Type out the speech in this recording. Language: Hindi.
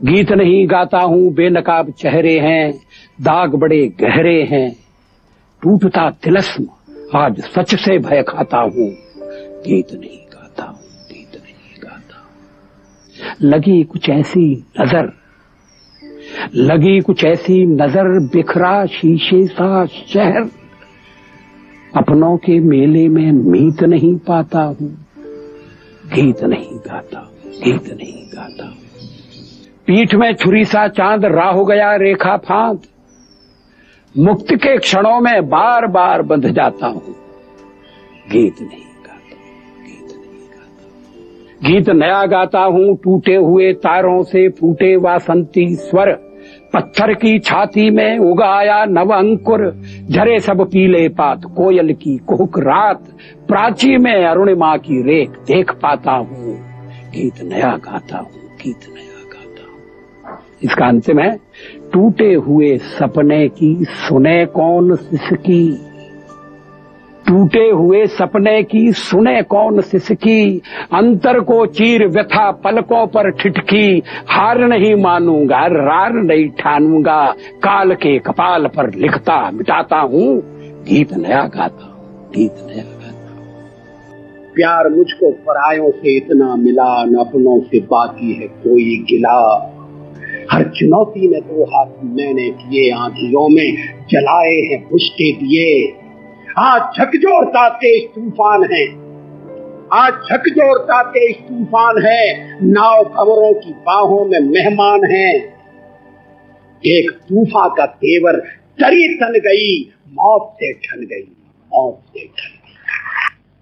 गीत नहीं गाता हूँ, बेनकाब चेहरे हैं, दाग बड़े गहरे हैं। टूटता तिलस्म, आज सच से भय खाता हूँ। गीत नहीं गाता हूँ, गीत नहीं गाता हूँ। लगी कुछ ऐसी नज़र, लगी कुछ ऐसी नज़र बिखरा शीशे सा शहर। अपनों के मेले में मीत नहीं पाता हूँ, गीत नहीं गाता गीत नहीं गाता पीठ में छुरी सा चाँद राह हो गया रेखा फांद। मुक्त के क्षणों में बार बार बंध जाता हूँ। गीत नहीं गाता, गीत नहीं गाता। गीत नया गाता हूँ, टूटे हुए तारों से फूटे वासंती स्वर। पत्थर की छाती में उगाया नव अंकुर। झरे सब पीले पात, कोयल की कुहक रात। प्राची में अरुणिमा की रेख देख पाता हूँ। गीत नया गाता हूँ, गीत नया इसका अंतिम है टूटे हुए सपने की सुने कौन सिसकी? टूटे हुए सपने की सुने कौन सिसकी? अंतर को चीर व्यथा पलकों पर ठिठकी। हार नहीं मानूँगा, रार नहीं ठानूँगा। काल के कपाल पर लिखता, मिटाता हूँ। गीत नया गाता हूँ, गीत नया गाता प्यार मुझको परायों से इतना मिला, न अपनों से बाकी है कोई गिला। हर चुनौती में दो हाथ मैंने किए, आंधियों में जलाए हैं बुझते दिए। आज झकझोरता तेज तूफ़ान है। आज झकझोरता तेज तूफ़ान है। नाव खबरों की बाहों में मेहमान है। एक तूफा का तेवर तरी तन गई, मौत से ठन गई, मौत से ठन